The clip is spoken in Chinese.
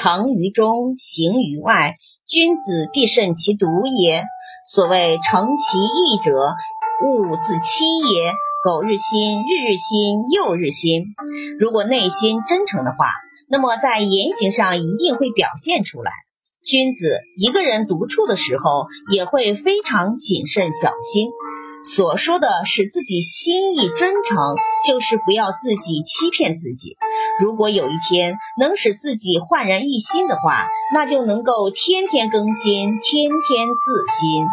诚于中，行于外，君子必慎其独也。所谓诚其意者，物自欺也。苟日新，日日新，又日新。如果内心真诚的话，那么在言行上一定会表现出来。君子一个人独处的时候，也会非常谨慎小心。所说的使自己心意真诚，就是不要自己欺骗自己。如果有一天能使自己焕然一新的话，那就能够天天更新，天天自新。